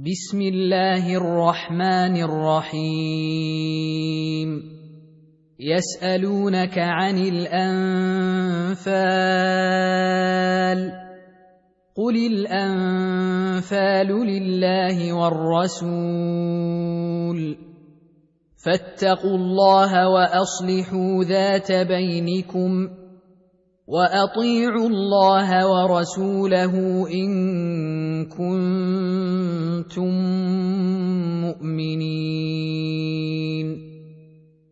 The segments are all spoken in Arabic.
بسم الله الرحمن الرحيم. يسألونك عن الأنفال. قل الأنفال لله والرسول. فاتقوا الله وأصلحوا ذات بينكم. واطيعوا الله ورسوله ان كنتم مؤمنين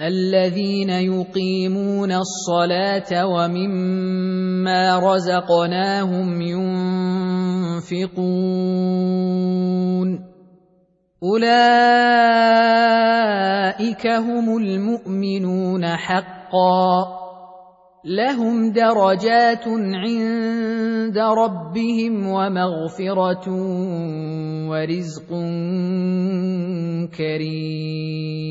الذين يقيمون الصلاة ومما رزقناهم ينفقون. أولئك هم المؤمنون حقا. لهم درجات عند ربهم ومغفرة ورزق كريم.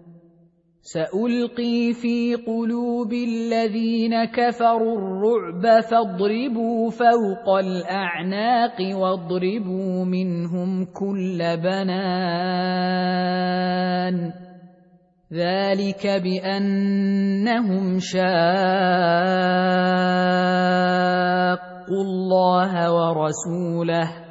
سألقي في قلوب الذين كفروا الرعب فاضربوا فوق الأعناق واضربوا منهم كل بنان ذلك بأنهم شاقوا الله ورسوله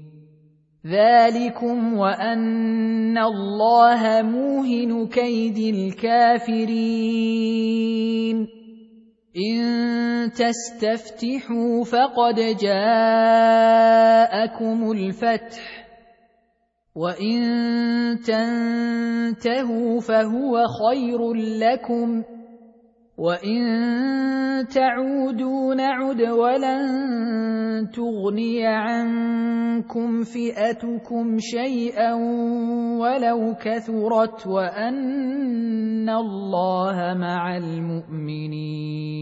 ذلكم وان الله موهن كيد الكافرين. ان تستفتحوا فقد جاءكم الفتح وان تنتهوا فهو خير لكم وان تعودوا نعد ولن تغني عنكم فئتكم شيئا ولو كثرت وان الله مع المؤمنين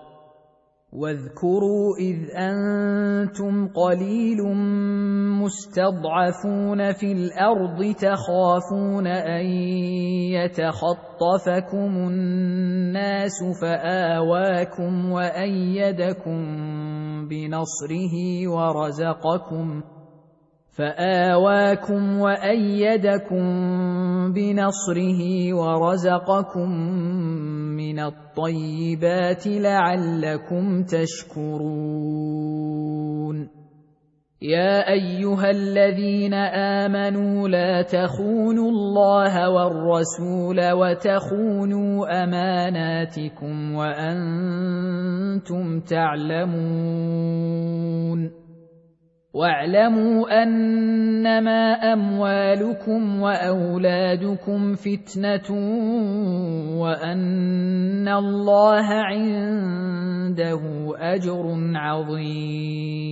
واذكروا إذ أنتم قليل مستضعفون في الأرض تخافون أن يتخطفكم الناس فآواكم وأيدكم بنصره ورزقكم فآواكم وأيدكم بنصره ورزقكم من الطيبات لعلكم تشكرون. يا أيها الذين آمنوا لا تخونوا الله والرسول وتخونوا أماناتكم وأنتم تعلمون. واعلموا أنما أموالكم وأولادكم فتنة وأن الله عنده أجر عظيم.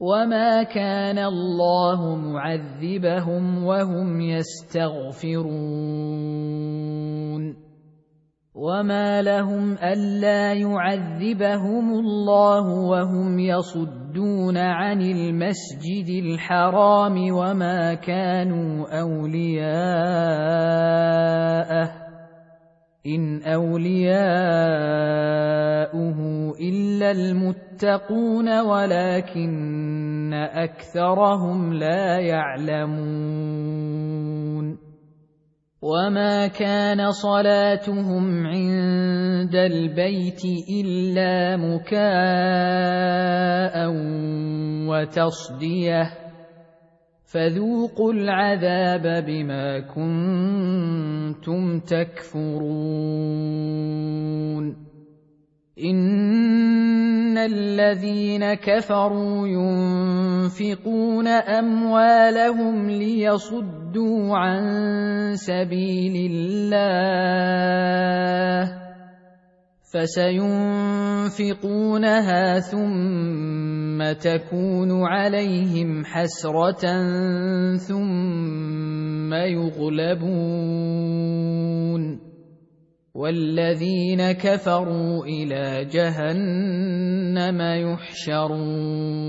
وما كان الله معذبهم وهم يستغفرون وما لهم الا يعذبهم الله وهم يصدون عن المسجد الحرام وما كانوا اولياءه إن أولياؤه إلا المتقون ولكن أكثرهم لا يعلمون. وما كان صلاتهم عند البيت إلا مكاء وتصدية. فذوقوا العذاب بما كنتم تكفرون. إن الذين كفروا ينفقون أموالهم ليصدوا عن سبيل الله فسينفقونها ثم تكون عليهم حسرة ثم يغلبون والذين كفروا إلى جهنم يحشرون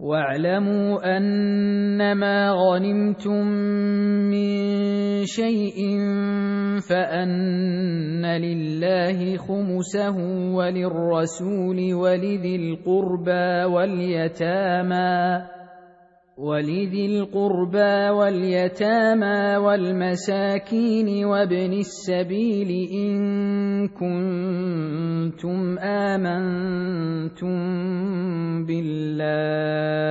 واعلموا أنما غنمتم من شيء فأن لله خمسه وللرسول ولذي القربى واليتامى ولذي القربى واليتامى والمساكين وابن السبيل إن كنتم آمنتم بالله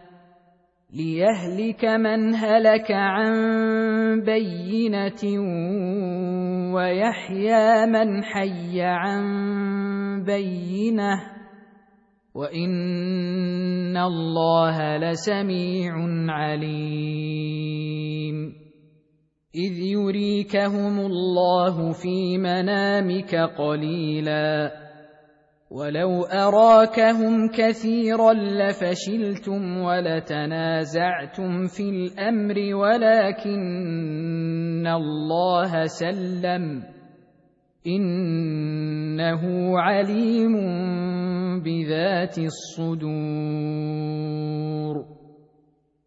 ليهلك من هلك عن بينه ويحيى من حي عن بينه وان الله لسميع عليم اذ يريكهم الله في منامك قليلا ولو اراكهم كثيرا لفشلتم ولتنازعتم في الامر ولكن الله سلم انه عليم بذات الصدور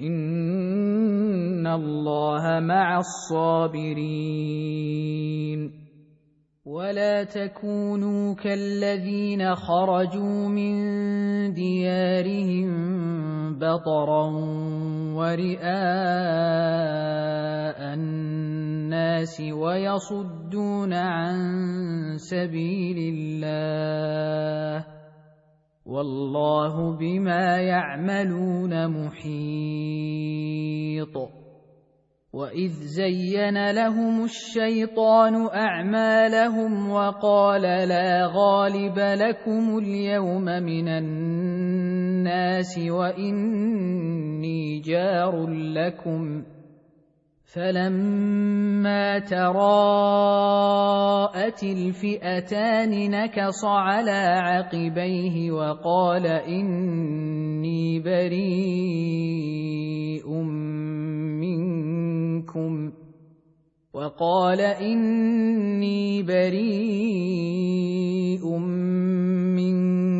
ان الله مع الصابرين ولا تكونوا كالذين خرجوا من ديارهم بطرا ورئاء الناس ويصدون عن سبيل الله والله بما يعملون محيط وإذ زين لهم الشيطان أعمالهم وقال لا غالب لكم اليوم من الناس وإني جار لكم فلما تراءت الفئتان نكص على عقبيه وقال اني بريء منكم وقال اني بريء منكم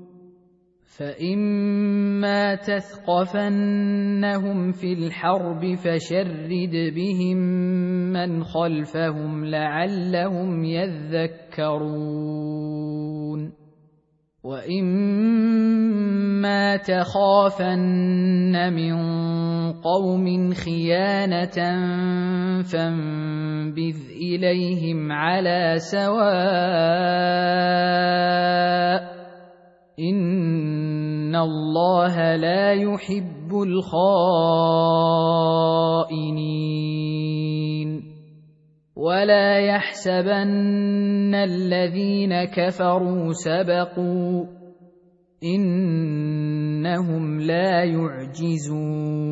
فاما تثقفنهم في الحرب فشرد بهم من خلفهم لعلهم يذكرون واما تخافن من قوم خيانه فانبذ اليهم على سواء ان الله لا يحب الخائنين ولا يحسبن الذين كفروا سبقوا انهم لا يعجزون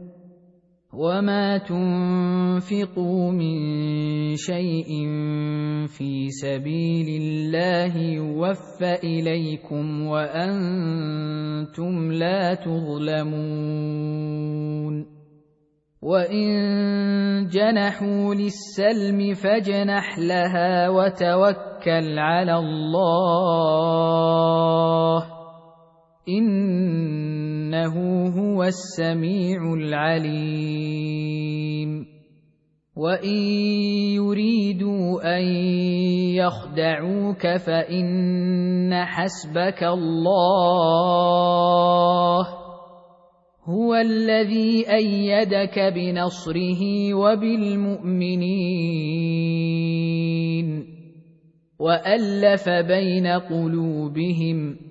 وما تنفقوا من شيء في سبيل الله يوفى اليكم وأنتم لا تظلمون وان جنحوا للسلم فاجنح لها وتوكل على الله إنه هو السميع العليم. وإن يريدوا أن يخدعوك فإن حسبك الله. هو الذي أيدك بنصره وبالمؤمنين. وألف بين قلوبهم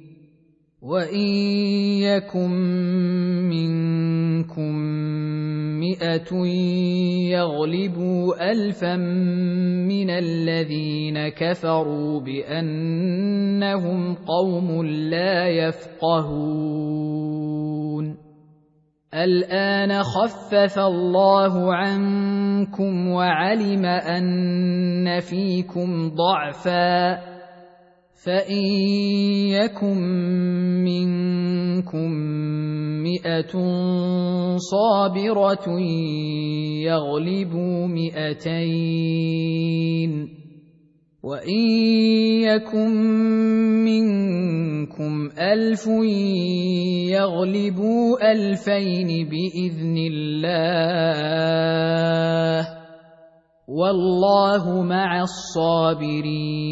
وان يكن منكم مئه يغلبوا الفا من الذين كفروا بانهم قوم لا يفقهون الان خفف الله عنكم وعلم ان فيكم ضعفا فان يكن منكم فئه صابره يغلبوا مئتين وان يكن منكم الف يغلبوا الفين باذن الله والله مع الصابرين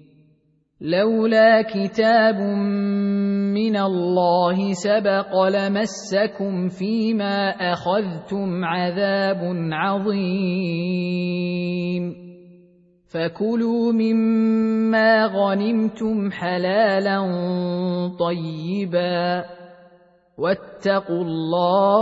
لولا كتاب من الله سبق لمسكم فيما أخذتم عذاب عظيم. فكلوا مما غنمتم حلالا طيبا واتقوا الله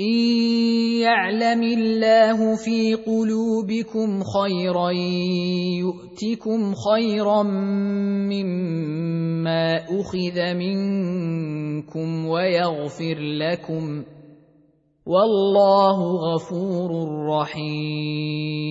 ان يعلم الله في قلوبكم خيرا يؤتكم خيرا مما اخذ منكم ويغفر لكم والله غفور رحيم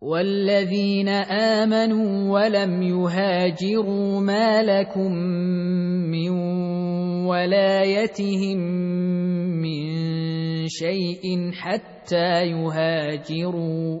والذين امنوا ولم يهاجروا ما لكم من ولايتهم من شيء حتى يهاجروا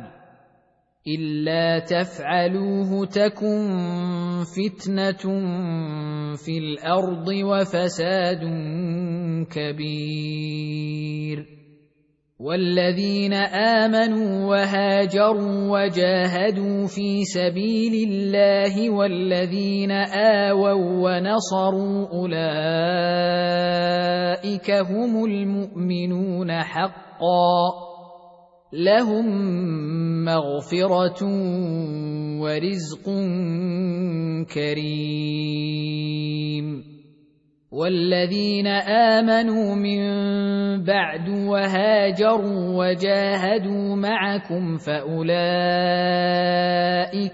إلا تفعلوه تكن فتنة في الأرض وفساد كبير. والذين آمنوا وهاجروا وجاهدوا في سبيل الله والذين آووا ونصروا أولئك هم المؤمنون حقا. لهم مغفرة ورزق كريم. والذين آمنوا من بعد وهاجروا وجاهدوا معكم فأولئك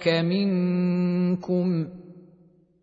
منكم.